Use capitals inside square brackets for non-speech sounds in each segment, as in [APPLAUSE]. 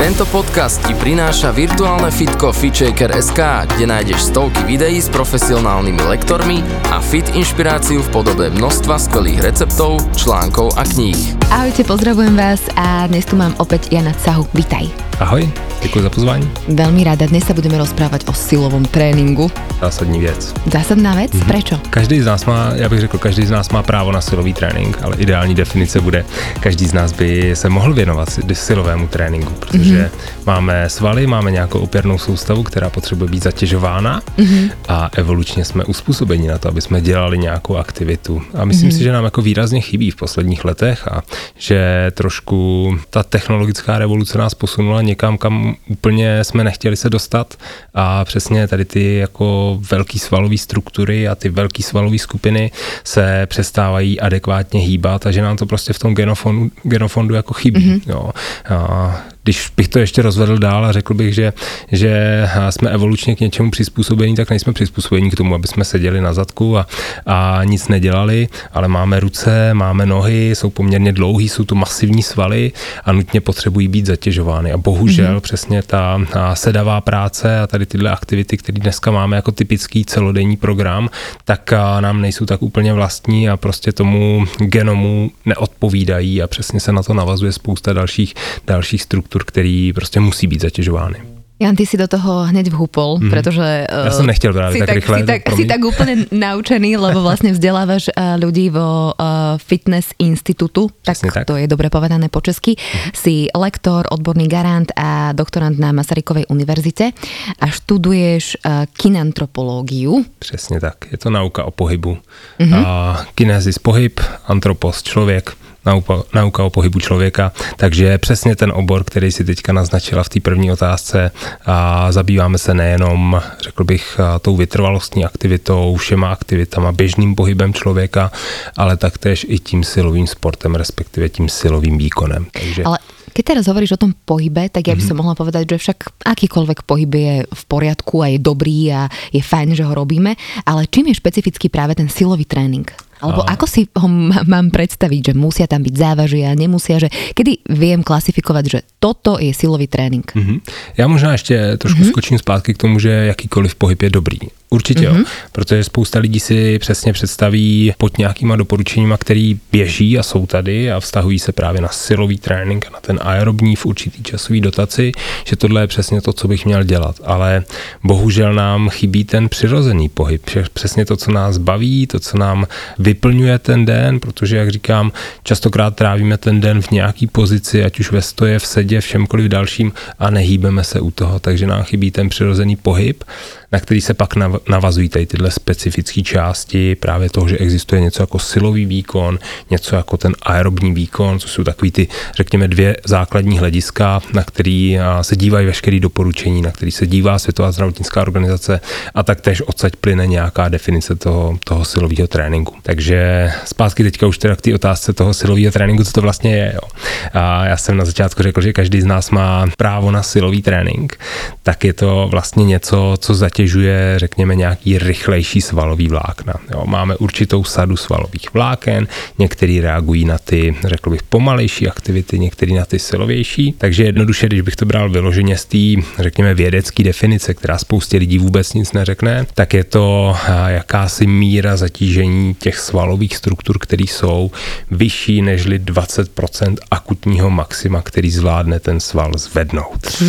Tento podcast ti prináša virtuálne fitko FitShaker.sk, kde nájdeš stovky videí s profesionálnymi lektormi a fit inšpiráciu v podobe množstva skvelých receptov, článkov a kníh. Ahojte, pozdravujem vás a dnes tu mám opäť Jana Cahu. Vítaj. Ahoj, děkuji za pozvání. Veľmi rada. Dnes sa budeme rozprávať o silovom tréninku. Zásadní věc. Zásadná vec? Mm-hmm. Prečo? Každý z nás má, já bych řekl, každý z nás má právo na silový trénink, ale ideální definice bude, každý z nás by se mohl věnovat silovému tréninku, protože mm-hmm. máme svaly, máme nějakou opěrnou soustavu, která potřebuje být zatěžována mm-hmm. a evolučně jsme uspůsobeni na to, aby jsme dělali nějakou aktivitu. A myslím mm-hmm. si, že nám jako výrazně chybí v posledních letech a že trošku ta technologická revoluce nás posunula někam, kam úplně jsme nechtěli se dostat a přesně tady ty jako velký svalové struktury a ty velký svalové skupiny se přestávají adekvátně hýbat a že nám to prostě v tom genofondu, genofondu jako chybí. Mm-hmm. Jo. A když bych to ještě rozvedl dál a řekl bych, že, že jsme evolučně k něčemu přizpůsobení, tak nejsme přizpůsobení k tomu, aby jsme seděli na zadku a, a nic nedělali, ale máme ruce, máme nohy, jsou poměrně dlouhý, jsou tu masivní svaly a nutně potřebují být zatěžovány. A bohužel mm-hmm. přesně ta, ta sedavá práce a tady tyhle aktivity, které dneska máme jako typický celodenní program, tak nám nejsou tak úplně vlastní a prostě tomu genomu neodpovídají a přesně se na to navazuje spousta dalších, dalších struktur struktur, který prostě musí být zatěžovány. Jan, ty si do toho hneď vhúpol, mm. pretože... Ja som nechtěl práve tak, tak rýchle. Si tak, si tak úplne [LAUGHS] naučený, lebo vlastne vzdelávaš uh, ľudí vo uh, Fitness Institutu, tak, tak to je dobre povedané po česky. Mm. Si lektor, odborný garant a doktorant na Masarykovej univerzite a študuješ uh, kinantropológiu. Přesně tak, je to nauka o pohybu. Mm-hmm. A kinezis pohyb, antropos člověk, nauka, nauka o pohybu člověka, takže přesně ten obor, který si teďka naznačila v té první otázce a zabýváme se nejenom, řekl bych, tou vytrvalostní aktivitou, všema aktivitama, běžným pohybem člověka, ale taktéž i tím silovým sportem, respektive tím silovým výkonem. Takže... Ale keď teraz hovoríš o tom pohybe, tak ja by som mm-hmm. mohla povedať, že však akýkoľvek pohyb je v poriadku a je dobrý a je fajn, že ho robíme, ale čím je špecifický práve ten silový tréning? Alebo ako si ho mám predstaviť, že musia tam byť závažia, nemusia, že kedy viem klasifikovať, že toto je silový trénink? Mm-hmm. Já možná ještě trošku mm-hmm. skočím zpátky k tomu, že jakýkoliv pohyb je dobrý. Určitě mm-hmm. jo, mhm. protože spousta lidí si přesně představí pod nějakýma doporučeníma, který běží a jsou tady a vztahují se právě na silový trénink a na ten aerobní v určitý časový dotaci, že tohle je přesně to, co bych měl dělat. Ale bohužel nám chybí ten přirozený pohyb, přesně to, co nás baví, to, co nám vyplňuje ten den, protože, jak říkám, častokrát trávíme ten den v nějaký pozici, ať už ve stoje, v sedě, v čemkoliv dalším a nehýbeme se u toho, takže nám chybí ten přirozený pohyb na který se pak navazují tady tyhle specifické části, právě toho, že existuje něco jako silový výkon, něco jako ten aerobní výkon, co jsou takový ty, řekněme, dvě základní hlediska, na který se dívají veškeré doporučení, na který se dívá Světová zdravotnická organizace a taktéž odsaď plyne nějaká definice toho, toho silového tréninku. Takže zpátky teďka už teda k té otázce toho silového tréninku, co to vlastně je. Jo. A já jsem na začátku řekl, že každý z nás má právo na silový trénink, tak je to vlastně něco, co zatěžuje, řekněme, nějaký rychlejší svalový vlákna. Jo, máme určitou sadu svalových vláken, některý reagují na ty, řekl bych, pomalejší aktivity, některý na ty silovější. Takže jednoduše, když bych to bral vyloženě z té, řekněme, vědecké definice, která spoustě lidí vůbec nic neřekne, tak je to jakási míra zatížení těch svalových struktur, které jsou vyšší než 20% akutního maxima, který zvládne ten sval zvednout.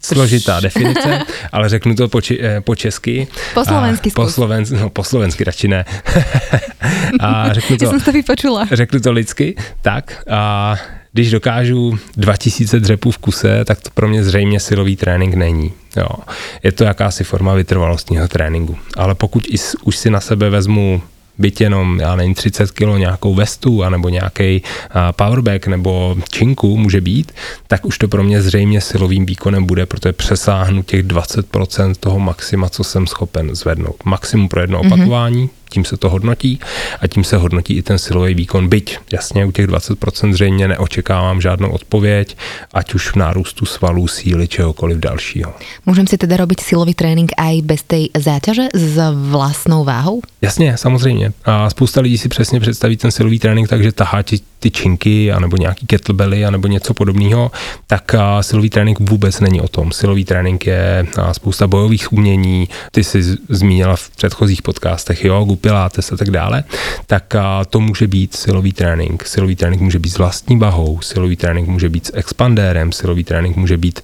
Složitá definice, ale řeknu to po, či, po česky. Po slovensky Po, sloven, no, po slovensky radši ne. [LAUGHS] a řeknu to, Já jsem to vypočula. Řeknu to lidsky, tak. A když dokážu 2000 dřepů v kuse, tak to pro mě zřejmě silový trénink není. Jo. Je to jakási forma vytrvalostního tréninku. Ale pokud i, už si na sebe vezmu byť jenom, já nevím, 30 kg nějakou vestu, anebo nějaký powerback nebo činku může být, tak už to pro mě zřejmě silovým výkonem bude, protože přesáhnu těch 20% toho maxima, co jsem schopen zvednout. Maximum pro jedno mhm. opakování, mm-hmm tím se to hodnotí a tím se hodnotí i ten silový výkon. Byť jasně u těch 20% zřejmě neočekávám žádnou odpověď, ať už v nárůstu svalů, síly, čehokoliv dalšího. Můžeme si teda robiť silový trénink aj bez tej záťaže s vlastnou váhou? Jasně, samozřejmě. A spousta lidí si přesně představí ten silový trénink tak, že tahá ti ty činky, anebo nějaký kettlebelly, anebo něco podobného, tak silový trénink vůbec není o tom. Silový trénink je spousta bojových umění, ty jsi zmínila v předchozích podcastech, jogu, pilates a tak dále, tak to může být silový trénink. Silový trénink může být s vlastní bahou, silový trénink může být s expandérem, silový trénink může být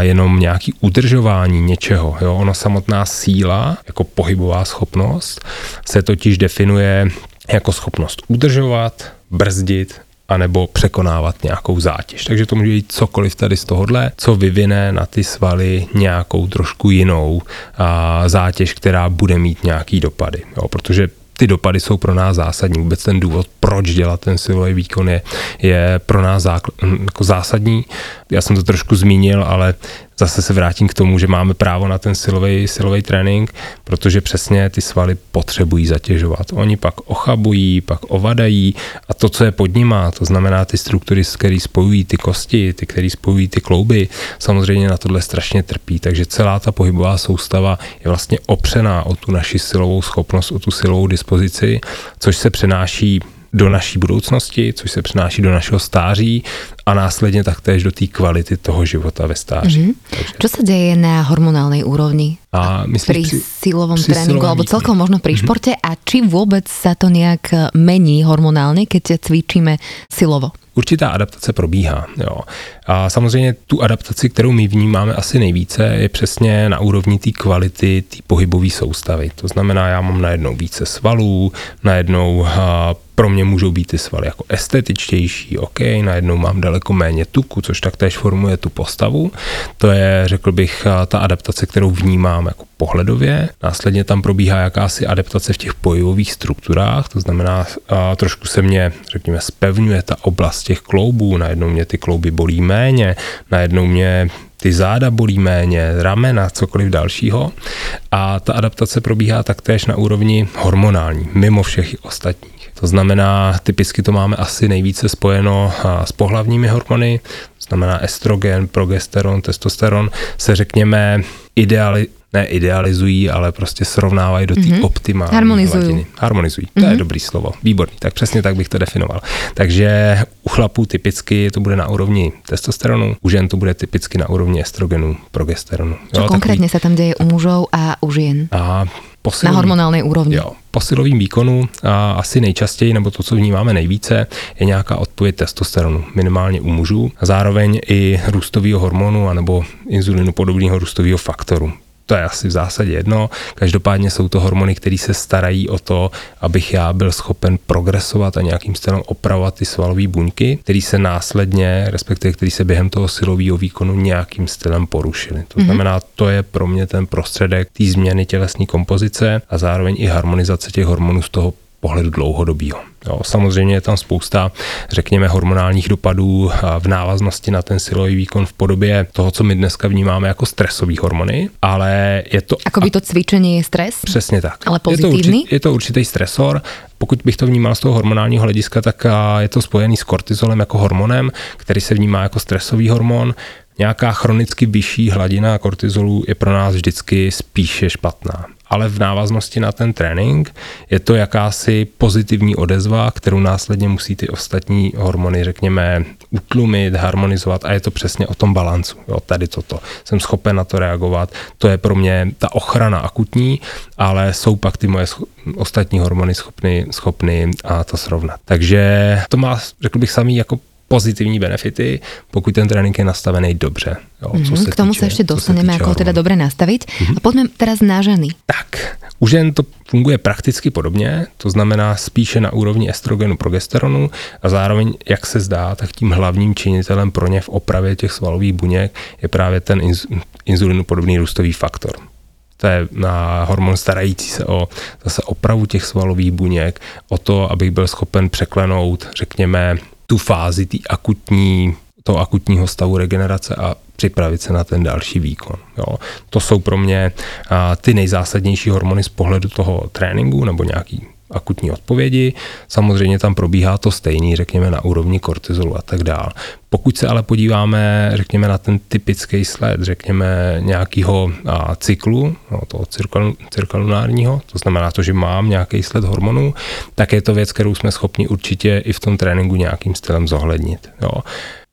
jenom nějaký udržování něčeho. Jo? Ono samotná síla, jako pohybová schopnost, se totiž definuje jako schopnost udržovat, brzdit, anebo překonávat nějakou zátěž. Takže to může být cokoliv tady z tohohle, co vyvine na ty svaly nějakou trošku jinou a zátěž, která bude mít nějaký dopady. Jo, protože ty dopady jsou pro nás zásadní. Vůbec ten důvod, proč dělat ten silový výkon, je, je pro nás zákl, jako zásadní. Já jsem to trošku zmínil, ale zase se vrátím k tomu, že máme právo na ten silový, silový trénink, protože přesně ty svaly potřebují zatěžovat. Oni pak ochabují, pak ovadají a to, co je pod nima, to znamená ty struktury, které spojují ty kosti, ty, které spojují ty klouby, samozřejmě na tohle strašně trpí. Takže celá ta pohybová soustava je vlastně opřená o tu naši silovou schopnost, o tu silovou dispozici, což se přenáší do naší budoucnosti, což se přináší do našeho stáří a následně taktéž do té kvality toho života ve stáří. Mm-hmm. Takže. Čo sa deje na hormonálnej úrovni? A myslíš, pri při, silovom při tréninku, silovom alebo celkom možno pri mm-hmm. športe a či vôbec sa to nejak mení hormonálne, keď cvičíme silovo? určitá adaptace probíhá. Jo. A samozřejmě tu adaptaci, kterou my vnímáme asi nejvíce, je přesně na úrovni té kvality té pohybové soustavy. To znamená, já mám najednou více svalů, najednou pro mě můžou být ty svaly jako estetičtější, OK, najednou mám daleko méně tuku, což taktéž formuje tu postavu. To je, řekl bych, ta adaptace, kterou vnímám jako pohledově. Následně tam probíhá jakási adaptace v těch pojivových strukturách, to znamená, a trošku se mě, řekněme, spevňuje ta oblast těch kloubů, najednou mě ty klouby bolí méně, najednou mě ty záda bolí méně, ramena, cokoliv dalšího. A ta adaptace probíhá taktéž na úrovni hormonální, mimo všech ostatních. To znamená, typicky to máme asi nejvíce spojeno s pohlavními hormony, to znamená estrogen, progesteron, testosteron, se řekněme ideali, ne idealizují, ale prostě srovnávají do té mm-hmm. optimální Harmonizují. Hladiny. Harmonizují, to mm-hmm. je mhm. dobrý slovo, výborný, tak přesně tak bych to definoval. Takže u chlapů typicky to bude na úrovni testosteronu, u žen to bude typicky na úrovni estrogenu, progesteronu. Co jo, konkrétně takový... se tam děje u mužů a u žen? A posilový, na hormonální úrovni. Jo, posilovým výkonu a asi nejčastěji, nebo to, co vnímáme nejvíce, je nějaká odpověď testosteronu, minimálně u mužů, a zároveň i růstového hormonu anebo inzulinu podobného růstového faktoru to je asi v zásadě jedno. Každopádně jsou to hormony, které se starají o to, abych já byl schopen progresovat a nějakým stylem opravovat ty svalové buňky, které se následně, respektive které se během toho silového výkonu nějakým stylem porušily. To mm-hmm. znamená, to je pro mě ten prostředek té změny tělesní kompozice a zároveň i harmonizace těch hormonů z toho pohledu dlouhodobého. Jo, samozřejmě je tam spousta, řekněme, hormonálních dopadů v návaznosti na ten silový výkon v podobě toho, co my dneska vnímáme jako stresový hormony, ale je to... Jako by to cvičení je stres? Přesně tak. Ale pozitivní? Je to, určit, je to určitý stresor. Pokud bych to vnímal z toho hormonálního hlediska, tak je to spojený s kortizolem jako hormonem, který se vnímá jako stresový hormon. Nějaká chronicky vyšší hladina kortizolu je pro nás vždycky spíše špatná ale v návaznosti na ten trénink je to jakási pozitivní odezva, kterou následně musí ty ostatní hormony, řekněme, utlumit, harmonizovat a je to přesně o tom balancu. Jo, tady toto. Jsem schopen na to reagovat. To je pro mě ta ochrana akutní, ale jsou pak ty moje ostatní hormony schopny, schopny a to srovnat. Takže to má, řekl bych, samý jako pozitivní benefity, pokud ten trénink je nastavený dobře. Jo, mm-hmm, co se k tomu týče, se ještě dostaneme, jako teda dobře nastavit. Mm-hmm. A pojďme teraz na ženy. Tak, u žen to funguje prakticky podobně, to znamená spíše na úrovni estrogenu, progesteronu a zároveň, jak se zdá, tak tím hlavním činitelem pro ně v opravě těch svalových buněk je právě ten inzulinopodobný růstový faktor. To je na hormon starající se o zase opravu těch svalových buněk, o to, abych byl schopen překlenout, řekněme, tu fázi tý akutní, toho akutního stavu regenerace a připravit se na ten další výkon. Jo. To jsou pro mě a, ty nejzásadnější hormony z pohledu toho tréninku nebo nějaký akutní odpovědi. Samozřejmě tam probíhá to stejný, řekněme, na úrovni kortizolu a tak dále. Pokud se ale podíváme, řekněme, na ten typický sled, řekněme, nějakého cyklu, no, toho cirkul, cirkulárního, to znamená to, že mám nějaký sled hormonů, tak je to věc, kterou jsme schopni určitě i v tom tréninku nějakým stylem zohlednit. Jo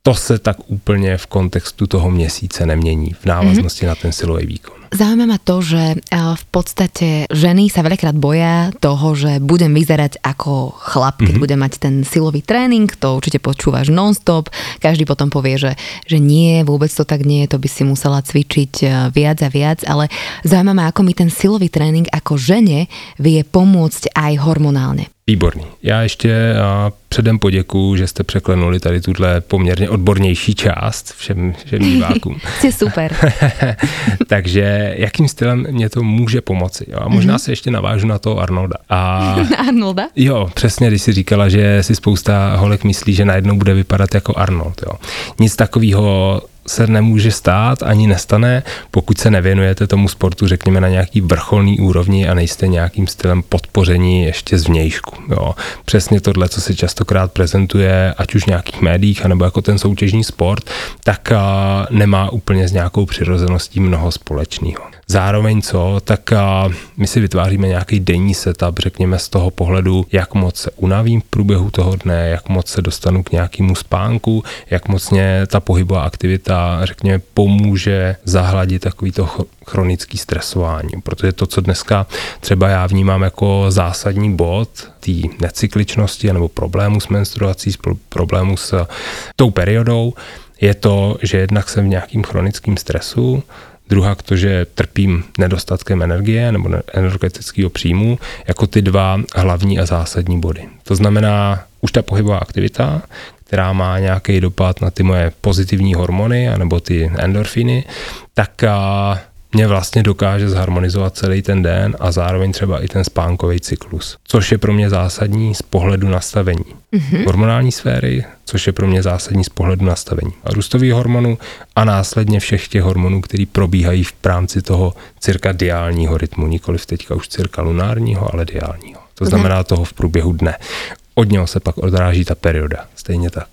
to se tak úplně v kontextu toho měsíce nemění v návaznosti mm-hmm. na ten silový výkon. Zaujíma ma to, že v podstate ženy sa veľakrát boja toho, že budem vyzerať ako chlap, keď mm-hmm. budem mať ten silový tréning, to určite počúvaš non-stop, každý potom povie, že, že nie, vôbec to tak nie, to by si musela cvičiť e, viac a viac, ale zaujíma ma, ako mi ten silový tréning ako žene vie pomôcť aj hormonálne. Výborný. Já ještě předem poděkuju, že jste překlenuli tady tuhle poměrně odbornější část všem, všem divákům. [LAUGHS] Jsi super. [LAUGHS] Takže jakým stylem mě to může pomoci? Jo? A možná mm-hmm. se ještě navážu na to Arnolda. A... [LAUGHS] Arnolda? Jo, přesně, když si říkala, že si spousta holek myslí, že najednou bude vypadat jako Arnold. Jo. Nic takového se nemůže stát, ani nestane, pokud se nevěnujete tomu sportu, řekněme, na nějaký vrcholný úrovni a nejste nějakým stylem podpoření ještě z vnějšku. Jo. Přesně tohle, co se častokrát prezentuje, ať už v nějakých médiích, anebo jako ten soutěžní sport, tak a, nemá úplně s nějakou přirozeností mnoho společného. Zároveň co, tak a, my si vytváříme nějaký denní setup, řekněme z toho pohledu, jak moc se unavím v průběhu toho dne, jak moc se dostanu k nějakému spánku, jak moc mě ta pohybová aktivita, řekněme, pomůže zahladit takovýto chronický stresování, protože to, co dneska třeba já vnímám jako zásadní bod té necykličnosti nebo problému s menstruací, problému s tou periodou, je to, že jednak jsem v nějakým chronickým stresu, druhá to, že trpím nedostatkem energie nebo energetického příjmu, jako ty dva hlavní a zásadní body. To znamená už ta pohybová aktivita, která má nějaký dopad na ty moje pozitivní hormony anebo ty endorfiny, tak mě vlastně dokáže zharmonizovat celý ten den a zároveň třeba i ten spánkový cyklus, což je pro mě zásadní z pohledu nastavení mm-hmm. hormonální sféry, což je pro mě zásadní z pohledu nastavení růstových hormonů a následně všech těch hormonů, které probíhají v rámci toho cirkadiálního rytmu, nikoli v teďka už cirkalunárního, ale diálního. To znamená toho v průběhu dne. Od něho se pak odráží ta perioda, stejně tak.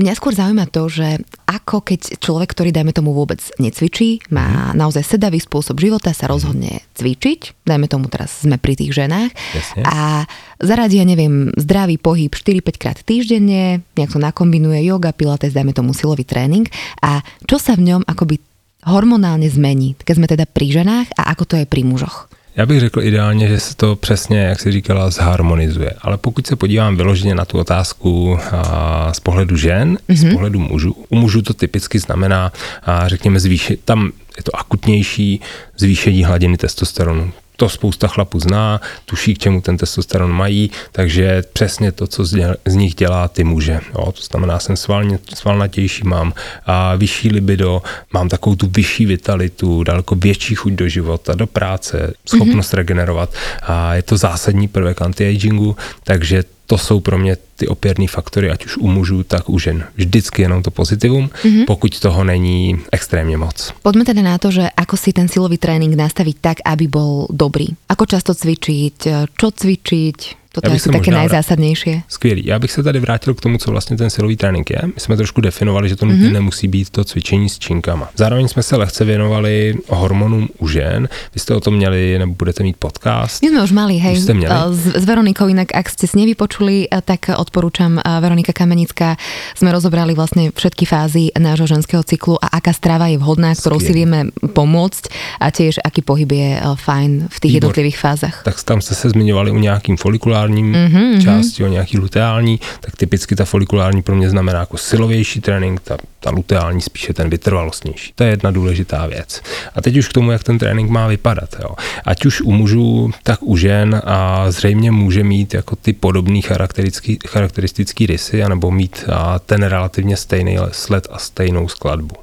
Mňa skôr zaujíma to, že ako keď človek, ktorý dajme tomu vôbec necvičí, má mhm. naozaj sedavý spôsob života, sa rozhodne cvičiť, dajme tomu teraz sme pri tých ženách Jasne. a zaradí, ja neviem, zdravý pohyb 4-5 krát týždenne, nejak to nakombinuje yoga, pilates, dajme tomu silový tréning a čo sa v ňom akoby hormonálne zmení, keď sme teda pri ženách a ako to je pri mužoch? Já bych řekl ideálně, že se to přesně, jak si říkala, zharmonizuje. Ale pokud se podívám vyloženě na tu otázku a, z pohledu žen, mm-hmm. z pohledu mužů, u mužů to typicky znamená, a, řekněme, zvýšit, tam je to akutnější zvýšení hladiny testosteronu to spousta chlapů zná, tuší, k čemu ten testosteron mají, takže přesně to, co z, nich dělá ty muže. Jo, to znamená, jsem svalně, svalnatější, mám a vyšší libido, mám takovou tu vyšší vitalitu, daleko větší chuť do života, do práce, schopnost mm-hmm. regenerovat a je to zásadní prvek anti-agingu, takže to jsou pro mě ty opěrné faktory, ať už u mužů, tak u žen. Vždycky jenom to pozitivum, mm-hmm. pokud toho není extrémně moc. Pojďme tedy na to, že ako si ten silový trénink nastaviť tak, aby bol dobrý. Ako často cvičiť, čo cvičiť, Toto je asi také najzásadnější. Skvělý. Já bych se tady vrátil k tomu, co vlastně ten silový trénink je. My jsme trošku definovali, že to nutně mm-hmm. nemusí být to cvičení s činkama. Zároveň jsme se lehce věnovali hormonům u žen. Vy jste o tom měli, nebo budete mít podcast. My jsme už mali, hej. Už jste měli? S, s Veronikou, jinak ak ste si nevypočuli, eh, tak odporúčam eh, Veronika Kamenická. Jsme rozobrali vlastně všetky fázy nášho ženského cyklu a aká strava je vhodná, kterou si vieme pomôcť a tiež aký pohyb je eh, fajn v těch jednotlivých fázách. Tak tam jste se zmiňovali o nějakým folikulárním folikulární mm-hmm. části, o nějaký luteální, tak typicky ta folikulární pro mě znamená jako silovější trénink, ta, ta luteální spíše ten vytrvalostnější. To je jedna důležitá věc. A teď už k tomu, jak ten trénink má vypadat. Jo. Ať už u mužů, tak u žen a zřejmě může mít jako ty podobný charakteristický, charakteristický rysy, anebo mít a ten relativně stejný sled a stejnou skladbu.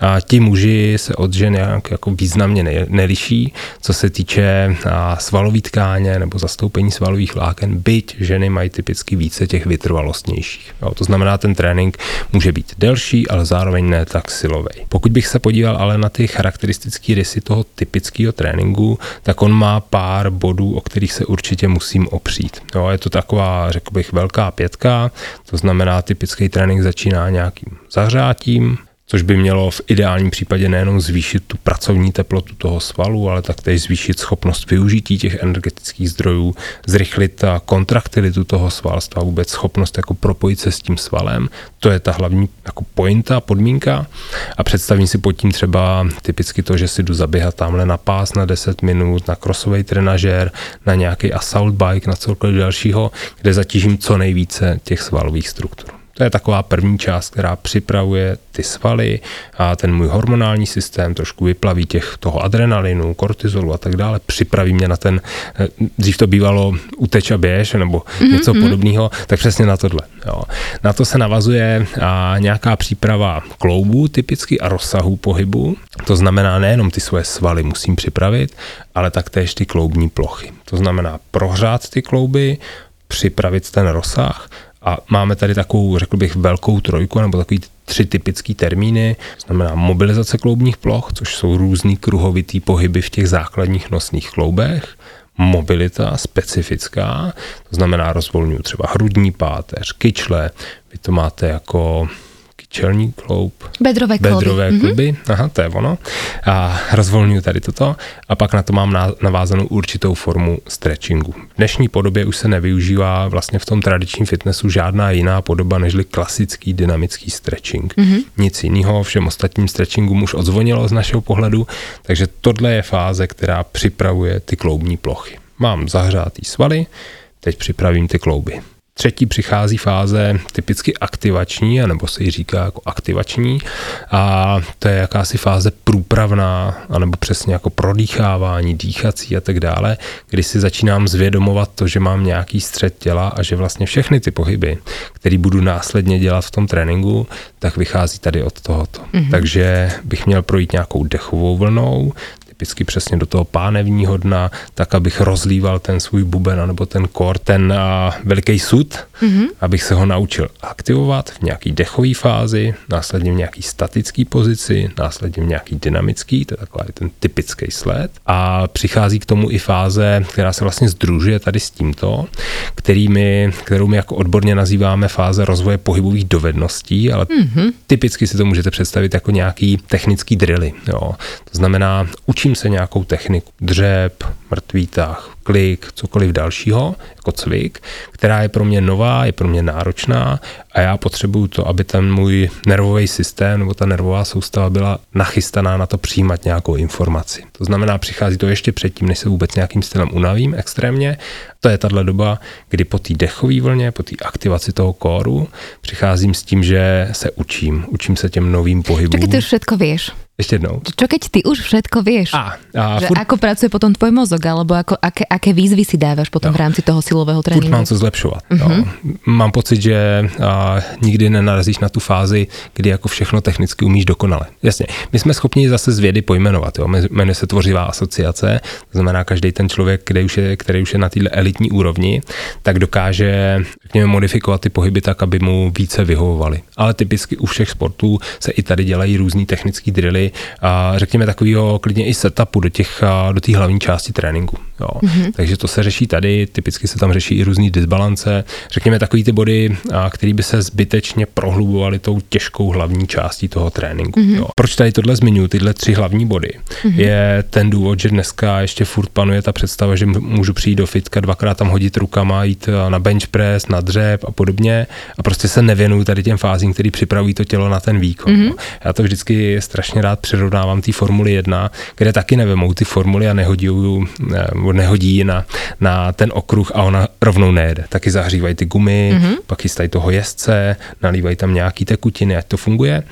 A ti muži se od žen nějak jako významně neliší, co se týče svalový tkáně nebo zastoupení svalových vláken, byť ženy mají typicky více těch vytrvalostnějších. Jo, to znamená, ten trénink může být delší, ale ale zároveň ne tak silový. Pokud bych se podíval ale na ty charakteristické rysy toho typického tréninku, tak on má pár bodů, o kterých se určitě musím opřít. Jo, je to taková, řekl bych, velká pětka, to znamená, typický trénink začíná nějakým zahřátím, což by mělo v ideálním případě nejenom zvýšit tu pracovní teplotu toho svalu, ale taktéž zvýšit schopnost využití těch energetických zdrojů, zrychlit kontraktilitu toho svalstva, vůbec schopnost jako propojit se s tím svalem. To je ta hlavní jako pointa, podmínka. A představím si pod tím třeba typicky to, že si jdu zaběhat tamhle na pás na 10 minut, na krosový trenažér, na nějaký assault bike, na cokoliv dalšího, kde zatížím co nejvíce těch svalových struktur. To je taková první část, která připravuje ty svaly a ten můj hormonální systém trošku vyplaví těch toho adrenalinu, kortizolu a tak dále, připraví mě na ten, eh, dřív to bývalo uteč a běž nebo mm-hmm. něco mhm. podobného, tak přesně na tohle. Jo. Na to se navazuje a nějaká příprava kloubů typicky a rozsahu pohybu. To znamená nejenom ty svoje svaly musím připravit, ale taktéž ty kloubní plochy. To znamená prohřát ty klouby, připravit ten rozsah a máme tady takovou, řekl bych, velkou trojku, nebo takový tři typické termíny, znamená mobilizace kloubních ploch, což jsou různý kruhovitý pohyby v těch základních nosných kloubech, mobilita specifická, to znamená rozvolňuji třeba hrudní páteř, kyčle, vy to máte jako čelní kloub. Bedrové klouby. Bedrové mm-hmm. kluby, aha, to je ono. A rozvolňuji tady toto a pak na to mám navázanou určitou formu stretchingu. V dnešní podobě už se nevyužívá vlastně v tom tradičním fitnessu žádná jiná podoba nežli klasický dynamický stretching. Mm-hmm. Nic jiného, všem ostatním stretchingům už odzvonilo z našeho pohledu, takže tohle je fáze, která připravuje ty kloubní plochy. Mám zahřátý svaly, teď připravím ty klouby. Třetí přichází fáze typicky aktivační, nebo se ji říká jako aktivační, a to je jakási fáze průpravná, anebo přesně jako prodýchávání, dýchací a tak dále, kdy si začínám zvědomovat to, že mám nějaký střed těla a že vlastně všechny ty pohyby, které budu následně dělat v tom tréninku, tak vychází tady od tohoto. Mm-hmm. Takže bych měl projít nějakou dechovou vlnou, typicky přesně do toho pánevního dna, tak abych rozlíval ten svůj buben nebo ten kor, ten uh, veliký sud, mm-hmm. abych se ho naučil aktivovat v nějaký dechové fázi, následně v nějaký statický pozici, následně v nějaký dynamický, to je takový ten typický sled. A přichází k tomu i fáze, která se vlastně združuje tady s tímto, kterými, kterou my jako odborně nazýváme fáze rozvoje pohybových dovedností, ale mm-hmm. typicky si to můžete představit jako nějaký technický drily. Jo. To znamená, učím naučím se nějakou techniku, dřep, mrtvý tah, klik, cokoliv dalšího, jako cvik, která je pro mě nová, je pro mě náročná a já potřebuju to, aby ten můj nervový systém nebo ta nervová soustava byla nachystaná na to přijímat nějakou informaci. To znamená, přichází to ještě předtím, než se vůbec nějakým stylem unavím extrémně. To je tahle doba, kdy po té dechové vlně, po té aktivaci toho kóru, přicházím s tím, že se učím. Učím se těm novým pohybům. Čo ty všetko vieš? Ešte jednou. Čo keď ty už všetko vieš? A, a že furt... ako pracuje potom tvoj mozog, alebo ako, aké, aké výzvy si dávaš potom no. v rámci toho silového tréninku? Furt mám co zlepšovat. Uh-huh. No. Mám pocit, že a, nikdy nenarazíš na tu fázi, kdy jako všechno technicky umíš dokonale. Jasně, my jsme schopni zase z vědy pojmenovat. Jo? Jmenuje se tvořivá asociace, to znamená každý ten člověk, který už je, který už je na této elitní úrovni, tak dokáže řekněme, modifikovat ty pohyby tak, aby mu více vyhovovaly. Ale typicky u všech sportů se i tady dělají různý technické drily řekněme takového klidně i setupu do těch, do té hlavní části tréninku. Jo. Mm-hmm. Takže to se řeší tady, typicky se tam řeší i různý disbalance, řekněme takový ty body, které by se zbytečně prohlubovaly tou těžkou hlavní částí toho tréninku. Mm-hmm. Jo. Proč tady tohle zmiňuji, tyhle tři hlavní body? Mm-hmm. Je ten důvod, že dneska ještě furt panuje ta představa, že můžu přijít do fitka, dvakrát tam hodit rukama, jít na bench press, na dřep a podobně a prostě se nevěnuju tady těm fázím, který připravují to tělo na ten výkon. Mm-hmm. Já to vždycky strašně rád přirovnávám té Formuli 1, kde taky nevemou ty formuly a nehodí, nehodí na, na ten okruh a ona rovnou nejede. Taky zahřívají ty gumy, mm-hmm. pak chystají toho jezdce, nalívají tam nějaký tekutiny, ať to funguje.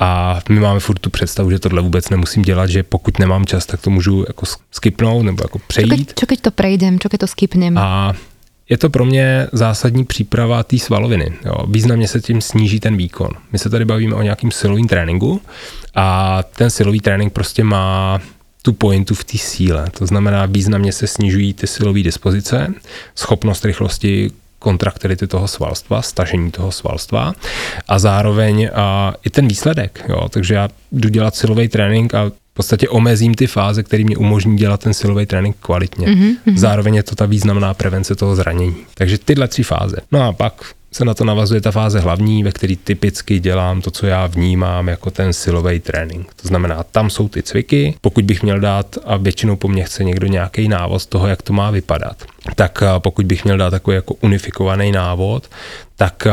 A my máme furt tu představu, že tohle vůbec nemusím dělat, že pokud nemám čas, tak to můžu jako skipnout nebo jako přejít. Čo keď, to prejdem, čo keď to skipnem? A je to pro mě zásadní příprava té svaloviny. Jo. Významně se tím sníží ten výkon. My se tady bavíme o nějakým silovým tréninku a ten silový trénink prostě má tu pointu v té síle. To znamená, významně se snižují ty silové dispozice, schopnost rychlosti kontraktility toho svalstva, stažení toho svalstva a zároveň a i ten výsledek. Jo. Takže já jdu dělat silový trénink a v podstatě omezím ty fáze, které mě umožní dělat ten silový trénink kvalitně. Mm-hmm. Zároveň je to ta významná prevence toho zranění. Takže tyhle tři fáze. No a pak se na to navazuje ta fáze hlavní, ve které typicky dělám to, co já vnímám jako ten silový trénink. To znamená, tam jsou ty cviky, pokud bych měl dát, a většinou po mně chce někdo nějaký návod toho, jak to má vypadat, tak pokud bych měl dát takový jako unifikovaný návod, tak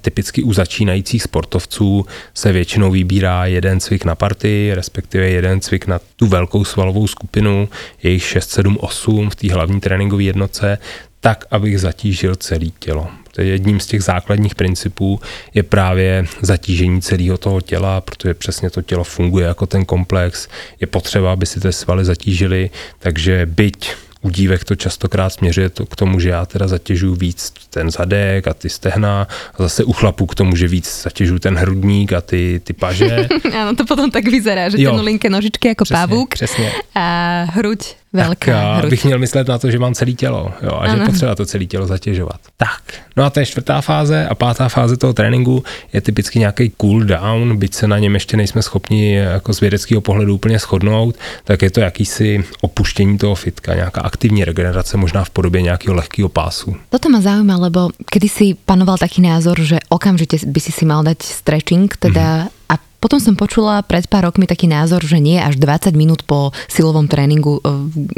typicky u začínajících sportovců se většinou vybírá jeden cvik na party, respektive jeden cvik na tu velkou svalovou skupinu, jejich 6, 7, 8 v té hlavní tréninkové jednotce, tak, abych zatížil celé tělo. Jedním z těch základních principů je právě zatížení celého toho těla, protože přesně to tělo funguje jako ten komplex. Je potřeba, aby si ty svaly zatížily, takže byť u dívek to častokrát směřuje to k tomu, že já teda zatěžuju víc ten zadek a ty stehna a zase u chlapů k tomu, že víc zatěžuju ten hrudník a ty, ty paže. [LAUGHS] Ano, to potom tak vyzerá, že jo. linké nožičky jako přesně, pavuk přesně. a hruď Tak hruď. bych měl myslet na to, že mám celé tělo jo, a ano. že potřeba to celé tělo zatěžovat. Tak, no a to je čtvrtá fáze a pátá fáze toho tréninku je typicky nějaký cool down, byť se na něm ještě nejsme schopni jako z vědeckého pohledu úplně shodnout, tak je to jakýsi opuštění toho fitka, nějaká aktivní regenerace, možná v podobě nějakého lehkého pásu. Toto ma zaujíma, lebo kedy si panoval taký názor, že okamžite by si si mal dať stretching, teda mm-hmm. Potom som počula pred pár rokmi taký názor, že nie až 20 minút po silovom tréninku.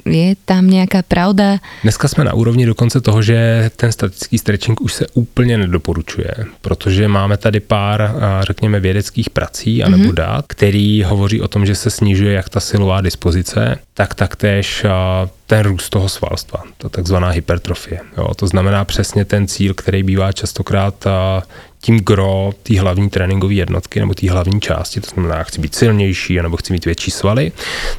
Je tam nějaká pravda? Dneska jsme na úrovni dokonce toho, že ten statický stretching už se úplně nedoporučuje, protože máme tady pár, řekněme, vědeckých prací a nebo mm-hmm. dát, který hovoří o tom, že se snižuje jak ta silová dispozice, tak taktéž ten růst toho svalstva, to takzvaná hypertrofie. Jo, to znamená přesně ten cíl, který bývá častokrát tím gro té hlavní tréninkové jednotky nebo té hlavní části, to znamená, chci být silnější nebo chci mít větší svaly,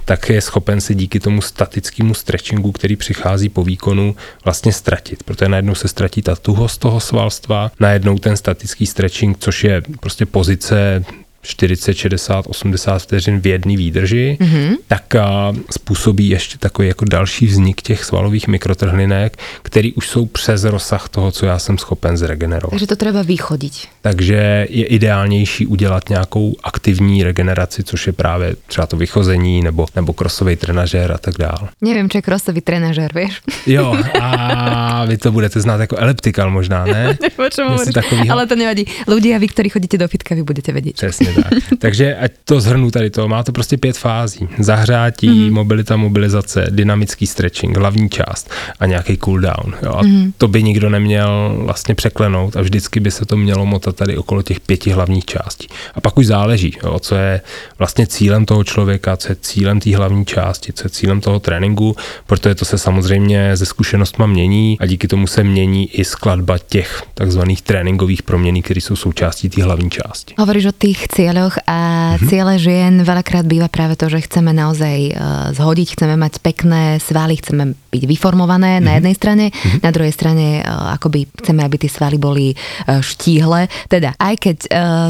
tak je schopen se díky tomu statickému stretchingu, který přichází po výkonu, vlastně ztratit. Protože najednou se ztratí ta tuhost toho svalstva, najednou ten statický stretching, což je prostě pozice 40, 60, 80 vteřin v jedné výdrži, mm-hmm. tak a, způsobí ještě takový jako další vznik těch svalových mikrotrhlinek, které už jsou přes rozsah toho, co já jsem schopen zregenerovat. Takže to třeba vychodit. Takže je ideálnější udělat nějakou aktivní regeneraci, což je právě třeba to vychození nebo, nebo krosový trenažér a tak dále. Nevím, co je krosový trenažér, víš? Jo, a [LAUGHS] vy to budete znát jako eliptikal možná, ne? Nevím, Ale to nevadí. Ľudia, vy, kteří chodíte do fitka, vy budete vědět. Přesně tak. [LAUGHS] Takže ať to zhrnu tady to, má to prostě pět fází. Zahřátí, mm-hmm. mobilita, mobilizace, dynamický stretching, hlavní část a nějaký cooldown. Jo. A mm-hmm. to by nikdo neměl vlastně překlenout a vždycky by se to mělo motat tady okolo těch pěti hlavních částí. A pak už záleží, jo, co je vlastně cílem toho člověka, co je cílem té hlavní části, co je cílem toho tréninku, protože to se samozřejmě ze zkušenostma mění a díky tomu se mění i skladba těch takzvaných tréninkových proměný, které jsou součástí té hlavní části. Hovoríš o těch cieľoch a mm-hmm. ciele žien veľakrát býva práve to, že chceme naozaj uh, zhodiť, chceme mať pekné svaly, chceme byť vyformované mm-hmm. na jednej strane, mm-hmm. na druhej strane uh, akoby chceme, aby tie svaly boli uh, štíhle. Teda aj keď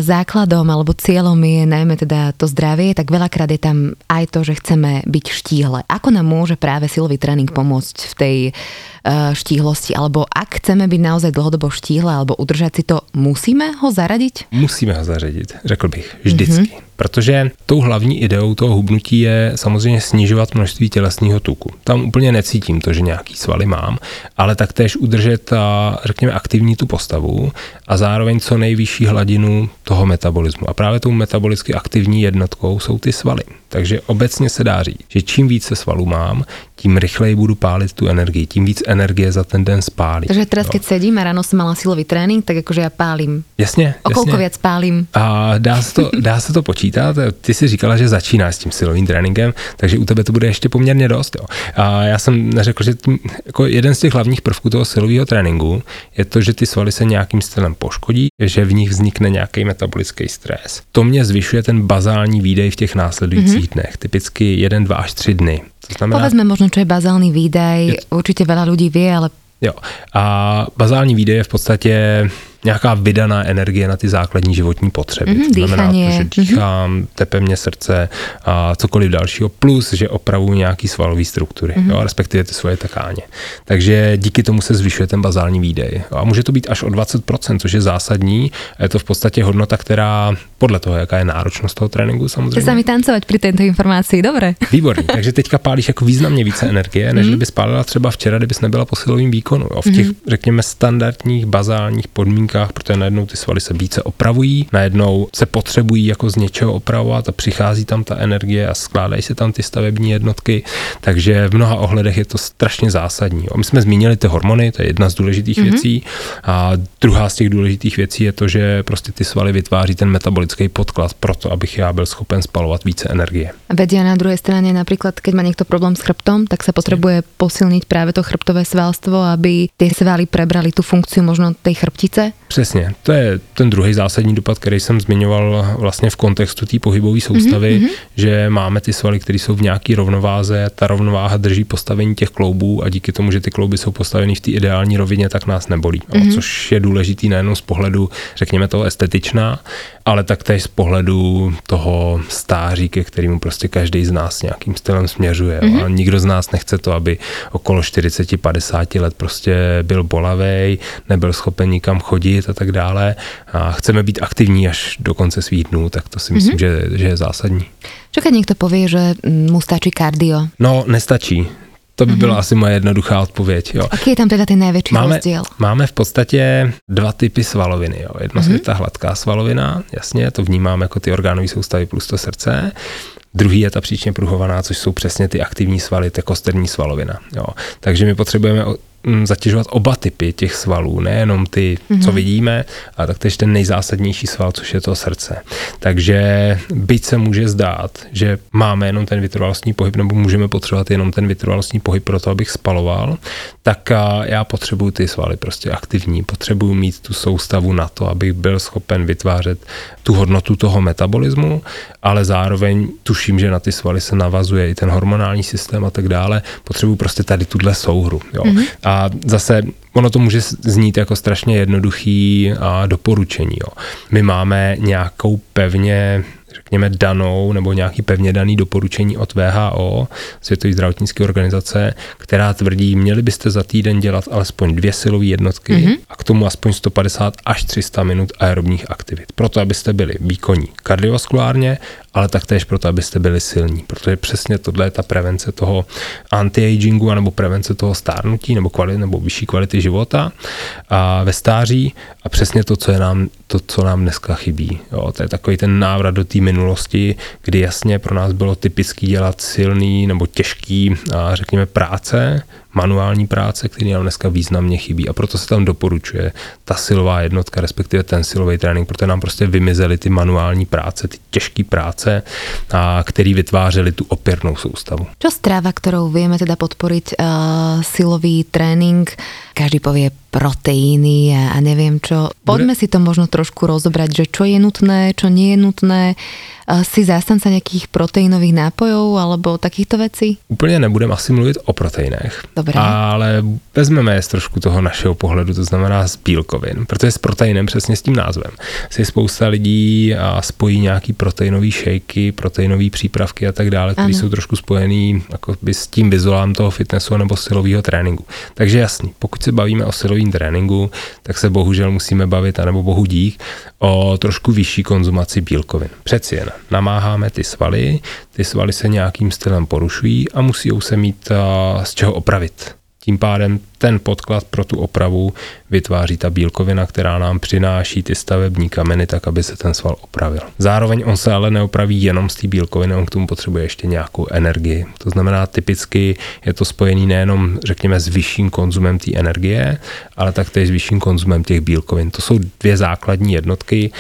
základom alebo cieľom je najmä teda to zdravie, tak veľakrát je tam aj to, že chceme byť štíhle. Ako nám môže práve silový tréning pomôcť v tej štíhlosti, alebo ak chceme byť naozaj dlhodobo štíhle alebo udržať si to, musíme ho zaradiť? Musíme ho zařadit, řekl bych bych, vždycky. Mm-hmm. Protože tou hlavní ideou toho hubnutí je samozřejmě snižovat množství tělesného tuku. Tam úplně necítím to, že nějaký svaly mám, ale taktéž udržet, a, řekněme, aktivní tu postavu a zároveň co nejvyšší hladinu toho metabolismu. A právě tou metabolicky aktivní jednotkou jsou ty svaly. Takže obecně se dá říct, že čím více svalů mám, tím rychleji budu pálit tu energii, tím víc energie za ten den spálí. Takže teraz, no. keď sedím a ráno jsem mala silový trénink, tak jakože já pálím. Jasně. O jasně. víc pálím? A dá se, to, dá se to počítat. Ty jsi říkala, že začínáš s tím silovým tréninkem, takže u tebe to bude ještě poměrně dost. Jo. A já jsem neřekl, že tím, jako jeden z těch hlavních prvků toho silového tréninku je to, že ty svaly se nějakým stylem poškodí, že v nich vznikne nějaký metabolický stres. To mě zvyšuje ten bazální výdej v těch následujících mm-hmm. dnech, typicky 1, 2 až 3 dny. To znamená, Povedzme možno, čo je bazálny výdaj. Je... Určite veľa ľudí vie, ale Jo. A bazální výdej je v podstatě nějaká vydaná energie na ty základní životní potřeby. Mm, to znamená to, že dýchám, mm-hmm. tepe mě srdce a cokoliv dalšího, plus, že opravuju nějaký svalové struktury, mm-hmm. jo, respektive ty svoje tkáně. Takže díky tomu se zvyšuje ten bazální výdej. A může to být až o 20%, což je zásadní. A je to v podstatě hodnota, která podle toho, jaká je náročnost toho tréninku samozřejmě. Chce sa mi tancovať pri tejto informácii, dobre. Výborný, [LAUGHS] takže teďka pálíš jako významně více energie, než Mhm. kdyby spálila třeba včera, kdybys nebyla po silovém výkonu. Jo. V těch, řekněme, standardních bazálních podmínkách, protože najednou ty svaly se více opravují, najednou se potřebují jako z něčeho opravovat a přichází tam ta energie a skládají se tam ty stavební jednotky, takže v mnoha ohledech je to strašně zásadní. My jsme zmínili ty hormony, to je jedna z důležitých Mhm. věcí a druhá z těch důležitých věcí je to, že prostě ty svaly vytváří ten metabolický podklad pro to, abych já byl schopen spalovat více energie. Vedia na druhej strane napríklad, keď má niekto problém s chrbtom, tak sa potrebuje posilniť práve to chrbtové svalstvo, aby tie svaly prebrali tú funkciu možno tej chrbtice. Přesně, to je ten druhý zásadní dopad, který jsem zmiňoval vlastně v kontextu té pohybové soustavy, mm-hmm. že máme ty svaly, které jsou v nějaké rovnováze, ta rovnováha drží postavení těch kloubů a díky tomu, že ty klouby jsou postaveny v té ideální rovině, tak nás nebolí. Mm-hmm. Což je důležitý nejenom z pohledu, řekněme toho estetičná, ale taktéž z pohledu toho stáří, ke kterému prostě každý z nás nějakým stylem směřuje. Mm-hmm. A nikdo z nás nechce to, aby okolo 40-50 let prostě byl bolavej, nebyl schopen nikam chodit a tak dále. A chceme být aktivní až do konce svých dnů, tak to si myslím, mm-hmm. že, že je zásadní. Čo keď niekto povie, že mm, mu stačí kardio? No, nestačí. To by byla asi moje jednoduchá odpověď. Jo. Aký je tam teda ten najväčší Máme, rozdiel? máme v podstatě dva typy svaloviny. Jo. Jedno mm-hmm. je ta hladká svalovina, jasně, to vnímám jako ty orgánové soustavy plus to srdce. Druhý je ta příčně pruhovaná, což jsou přesně ty aktivní svaly, je kosterní svalovina. Jo. Takže my potřebujeme zatěžovat oba typy těch svalů, nejenom ty, mm-hmm. co vidíme, ale taktéž ten nejzásadnější sval, což je to srdce. Takže byť se může zdát, že máme jenom ten vytrvalostní pohyb, nebo můžeme potřebovat jenom ten vytrvalostní pohyb pro to, abych spaloval, tak a, já potřebuju ty svaly prostě aktivní, potřebuju mít tu soustavu na to, abych byl schopen vytvářet tu hodnotu toho metabolismu, ale zároveň tuším, že na ty svaly se navazuje i ten hormonální systém a tak dále. Potřebuju prostě tady tuhle souhru. Jo. Mm-hmm. A zase ono to může znít jako strašně jednoduchý a doporučení. Jo. My máme nějakou pevně řekněme, danou nebo nějaký pevně daný doporučení od VHO, Světové zdravotnické organizace, která tvrdí, měli byste za týden dělat alespoň dvě silové jednotky mm-hmm. a k tomu aspoň 150 až 300 minut aerobních aktivit. Proto, abyste byli výkonní kardiovaskulárně, ale taktéž proto, abyste byli silní, protože přesně tohle je ta prevence toho anti-agingu nebo prevence toho stárnutí nebo kvalit, nebo vyšší kvality života a ve stáří a přesně to, co je nám, to, co nám dneska chybí. Jo, to je takový ten návrat do té minulosti, kdy jasně pro nás bylo typický dělat silný nebo těžký, řekněme, práce, manuální práce, který nám dneska významně chybí a proto se tam doporučuje ta silová jednotka, respektive ten silový trénink, protože nám prostě vymizely ty manuální práce, ty těžké práce, a který vytvářely tu opěrnou soustavu. Čo strava, ktorou vieme teda podporiť uh, silový tréning? Každý povie proteíny a, a neviem čo. Poďme si to možno trošku rozobrať, že čo je nutné, čo nie je nutné. Si zástanca nejakých proteínových nápojov alebo takýchto vecí? Úplně nebudeme asi mluvit o proteinech, Dobré. ale vezmeme je z trošku toho našeho pohledu, to znamená z bílkovin, protože s proteinem, přesně s tím názvem, si spousta lidí a spojí nějaký proteinový šejky, proteinové přípravky a tak dále, které jsou trošku spojený jako by s tím vizuálem toho fitnessu nebo silového tréninku. Takže jasný, pokud se bavíme o silovém tréninku, tak se bohužel musíme bavit, anebo bohu dík, o trošku vyšší konzumaci bílkovin. Přeci jen namáháme ty svaly, ty svaly se nějakým stylem porušují a musí se mít a, z čeho opravit. Tím pádem ten podklad pro tu opravu vytváří ta bílkovina, která nám přináší ty stavební kameny tak, aby se ten sval opravil. Zároveň on se ale neopraví jenom z té bílkoviny, on k tomu potřebuje ještě nějakou energii. To znamená, typicky je to spojený nejenom, řekněme, s vyšším konzumem té energie, ale taktéž s vyšším konzumem těch bílkovin. To jsou dvě základní jednotky,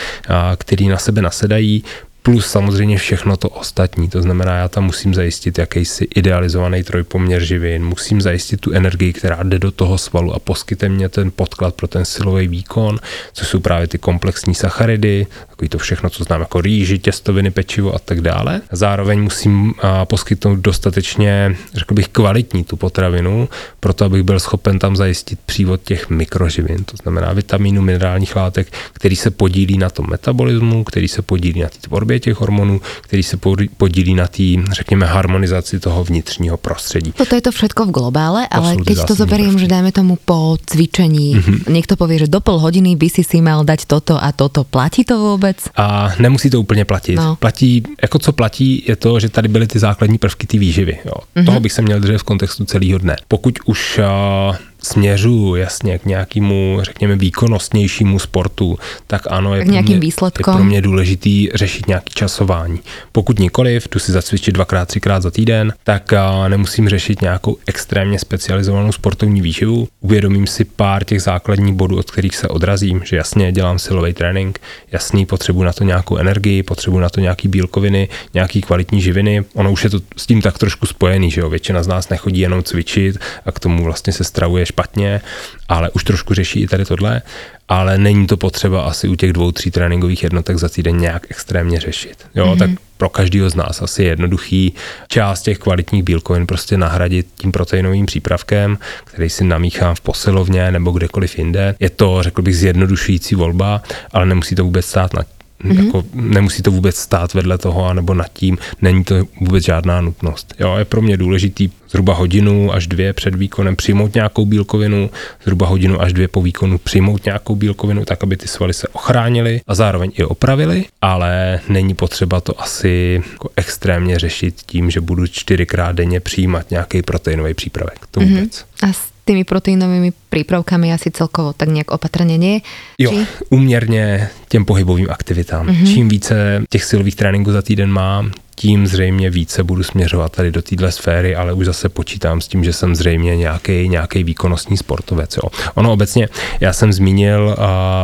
které na sebe nasedají plus samozřejmě všechno to ostatní. To znamená, já tam musím zajistit jakýsi idealizovaný trojpoměr živin, musím zajistit tu energii, která jde do toho svalu a poskytne mě ten podklad pro ten silový výkon, což jsou právě ty komplexní sacharidy, takový to všechno, co znám jako rýži, těstoviny, pečivo a tak dále. Zároveň musím poskytnout dostatečně, řekl bych, kvalitní tu potravinu, proto abych byl schopen tam zajistit přívod těch mikroživin, to znamená vitamínů, minerálních látek, který se podílí na tom metabolismu, který se podílí na té tvorbě těch hormonů, který se podílí na té, řekněme, harmonizaci toho vnitřního prostředí. Toto je to všetko v globále, ale keď to zoberiem, že dáme tomu po cvičení, mm-hmm. někdo povie, že do pol hodiny by si si mal dať toto a toto. Platí to vůbec? A nemusí to úplně platit. No. Platí, jako co platí, je to, že tady byly ty základní prvky ty výživy. Jo. Mm-hmm. Toho bych se měl držet v kontextu celého dne. Pokud už uh, směřuju jasně k nějakému, řekněme, výkonnostnějšímu sportu, tak ano, je, pro, mě, je pro mě důležitý řešit nějaký časování. Pokud nikoliv, tu si zacvičit dvakrát, třikrát za týden, tak nemusím řešit nějakou extrémně specializovanou sportovní výživu. Uvědomím si pár těch základních bodů, od kterých se odrazím, že jasně dělám silový trénink, jasný, potřebuji na to nějakou energii, potřebuji na to nějaký bílkoviny, nějaký kvalitní živiny. Ono už je to s tím tak trošku spojený, že jo, většina z nás nechodí jenom cvičit a k tomu vlastně se stravuje špatně, ale už trošku řeší i tady tohle, ale není to potřeba asi u těch dvou, tří tréninkových jednotek za týden nějak extrémně řešit. Jo, mm-hmm. tak pro každého z nás asi je jednoduchý část těch kvalitních bílkovin prostě nahradit tím proteinovým přípravkem, který si namíchám v posilovně nebo kdekoliv jinde. Je to, řekl bych, zjednodušující volba, ale nemusí to vůbec stát na Mm-hmm. Jako nemusí to vůbec stát vedle toho, anebo nad tím, není to vůbec žádná nutnost. Jo, je pro mě důležitý zhruba hodinu až dvě před výkonem přijmout nějakou bílkovinu, zhruba hodinu až dvě po výkonu přijmout nějakou bílkovinu, tak aby ty svaly se ochránily a zároveň i opravily, ale není potřeba to asi jako extrémně řešit tím, že budu čtyřikrát denně přijímat nějaký proteinový přípravek. To mhm. vůbec. Mm-hmm. A tými proteínovými prípravkami asi celkovo tak nějak opatrně nie? Jo, Či? uměrně těm pohybovým aktivitám. Mm-hmm. Čím více těch silových tréninků za týden mám, tím zřejmě více budu směřovat tady do téhle sféry, ale už zase počítám s tím, že jsem zřejmě nějaký, nějaký výkonnostní sportovec. Jo. Ono obecně, já jsem zmínil uh,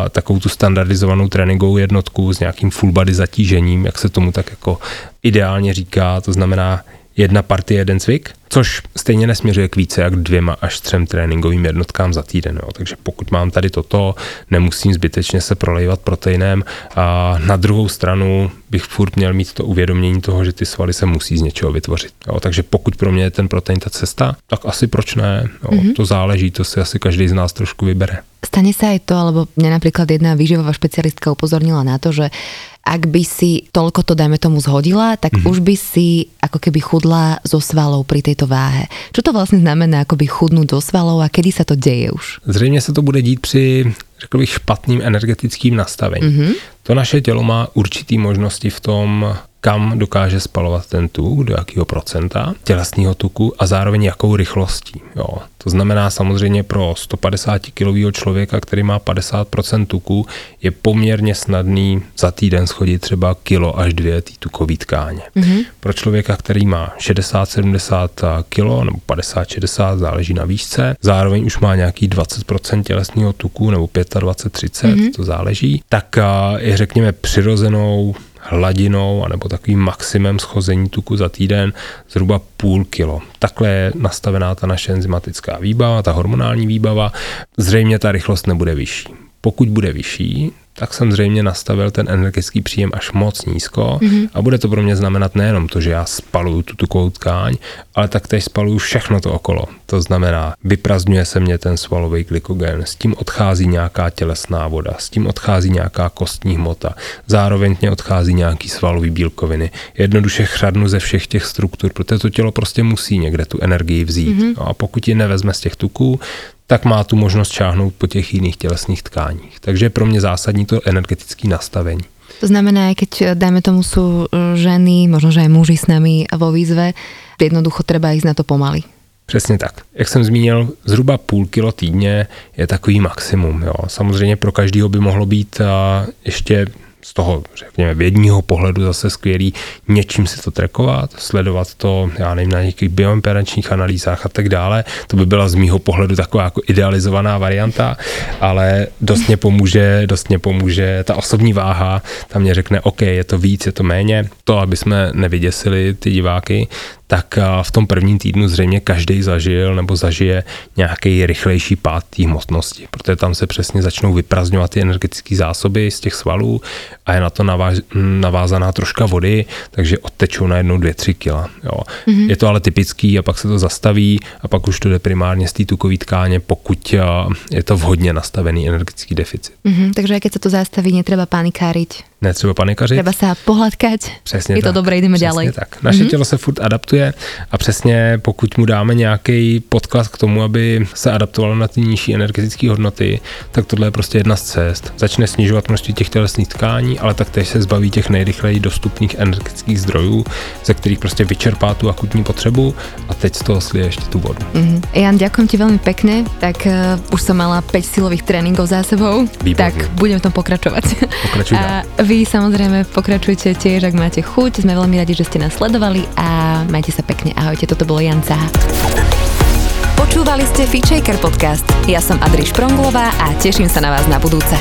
takovou tu standardizovanou tréninkovou jednotku s nějakým full body zatížením, jak se tomu tak jako ideálně říká, to znamená jedna partie, jeden cvik, což stejně nesměřuje k více jak dvěma až třem tréninkovým jednotkám za týden. Jo. Takže pokud mám tady toto, nemusím zbytečně se prolejvat proteinem a na druhou stranu bych furt měl mít to uvědomění toho, že ty svaly se musí z něčeho vytvořit. Jo. Takže pokud pro mě je ten protein ta cesta, tak asi proč ne? Jo. Mm-hmm. To záleží, to si asi každý z nás trošku vybere. Stane sa aj to, alebo mne napríklad jedna výživová špecialistka upozornila na to, že ak by si toľko to, dajme tomu, zhodila, tak mm-hmm. už by si ako keby chudla zo svalov pri tejto váhe. Čo to vlastne znamená akoby chudnúť zo svalov a kedy sa to deje už? Zřejmě se to bude dít při řekl bych, špatným energetickým nastavením. Mm-hmm. To naše tělo má určitý možnosti v tom, kam dokáže spalovat ten tuk, do jakého procenta tělesného tuku a zároveň jakou rychlostí. Jo. To znamená samozřejmě pro 150 kilového člověka, který má 50% tuku, je poměrně snadný za týden schodit třeba kilo až dvě tý tukový tkáně. Mm-hmm. Pro člověka, který má 60-70 kilo nebo 50-60, záleží na výšce, zároveň už má nějaký 20% tělesného tuku nebo 25-30, mm-hmm. to záleží, tak je řekněme přirozenou hladinou anebo takovým maximem schození tuku za týden zhruba půl kilo. Takhle je nastavená ta naše enzymatická výbava, ta hormonální výbava. Zřejmě ta rychlost nebude vyšší. Pokud bude vyšší, tak jsem zřejmě nastavil ten energetický příjem až moc nízko mm-hmm. a bude to pro mě znamenat nejenom to, že já spaluju tu tukovou tkáň, ale taktéž spaluju všechno to okolo. To znamená, vyprazňuje se mě ten svalový glykogen, s tím odchází nějaká tělesná voda, s tím odchází nějaká kostní hmota, zároveň mě odchází nějaký svalový bílkoviny. Jednoduše chřadnu ze všech těch struktur, protože to tělo prostě musí někde tu energii vzít. Mm-hmm. No a pokud ji nevezme z těch tuků, tak má tu možnost šáhnout po těch jiných tělesných tkáních. Takže je pro mě zásadní to energetické nastavení. To znamená, aj keď, dajme tomu, sú e, ženy, možno, že aj muži s nami vo výzve, jednoducho treba ísť na to pomaly. Přesně tak. Jak jsem zmínil, zhruba půl kilo týdně je takový maximum. Jo. Samozřejmě pro každého by mohlo být ještě z toho, řekněme, vědního pohledu zase skvělý něčím si to trekovat, sledovat to, já nevím, na nějakých bioimpedančních analýzách a tak dále. To by byla z mýho pohledu taková jako idealizovaná varianta, ale dost mě pomůže, dost mě pomůže ta osobní váha, tam mě řekne, OK, je to víc, je to méně. To, aby jsme nevyděsili ty diváky, tak v tom prvním týdnu zřejmě každý zažil nebo zažije nějaký rychlejší pád té hmotnosti, protože tam se přesně začnou vyprazňovat ty energetické zásoby z těch svalů a je na to naváž, navázaná troška vody, takže odtečou na jednou dvě, tři kila. Jo. Mm-hmm. Je to ale typický a pak se to zastaví a pak už to jde primárně z té tukové tkáně, pokud je to vhodně nastavený energetický deficit. Mm-hmm, takže keď se to zastaví, netreba panikáriť netřeba panikařit. Třeba se pohladkať. Přesně Je to tak. dobré, jdeme přesně tak. Naše mm-hmm. tělo se furt adaptuje a přesně pokud mu dáme nějaký podklad k tomu, aby se adaptovalo na ty nižší energetické hodnoty, tak tohle je prostě jedna z cest. Začne snižovat množství těch tělesných tkání, ale taktéž se zbaví těch nejrychleji dostupných energetických zdrojů, ze kterých prostě vyčerpá tu akutní potřebu a teď z toho slije ještě tu vodu. Mm-hmm. Jan, ďakujem ti veľmi pekne, tak uh, už som mala 5 silových tréninkov za sebou, Výborně. tak budem v tom pokračovať. Pokračuj [LAUGHS] vy samozrejme pokračujte tiež, ak máte chuť. Sme veľmi radi, že ste nás sledovali a majte sa pekne. Ahojte, toto bolo Jan Caha. Počúvali ste Feature podcast. Ja som Adriš Pronglová a teším sa na vás na budúce.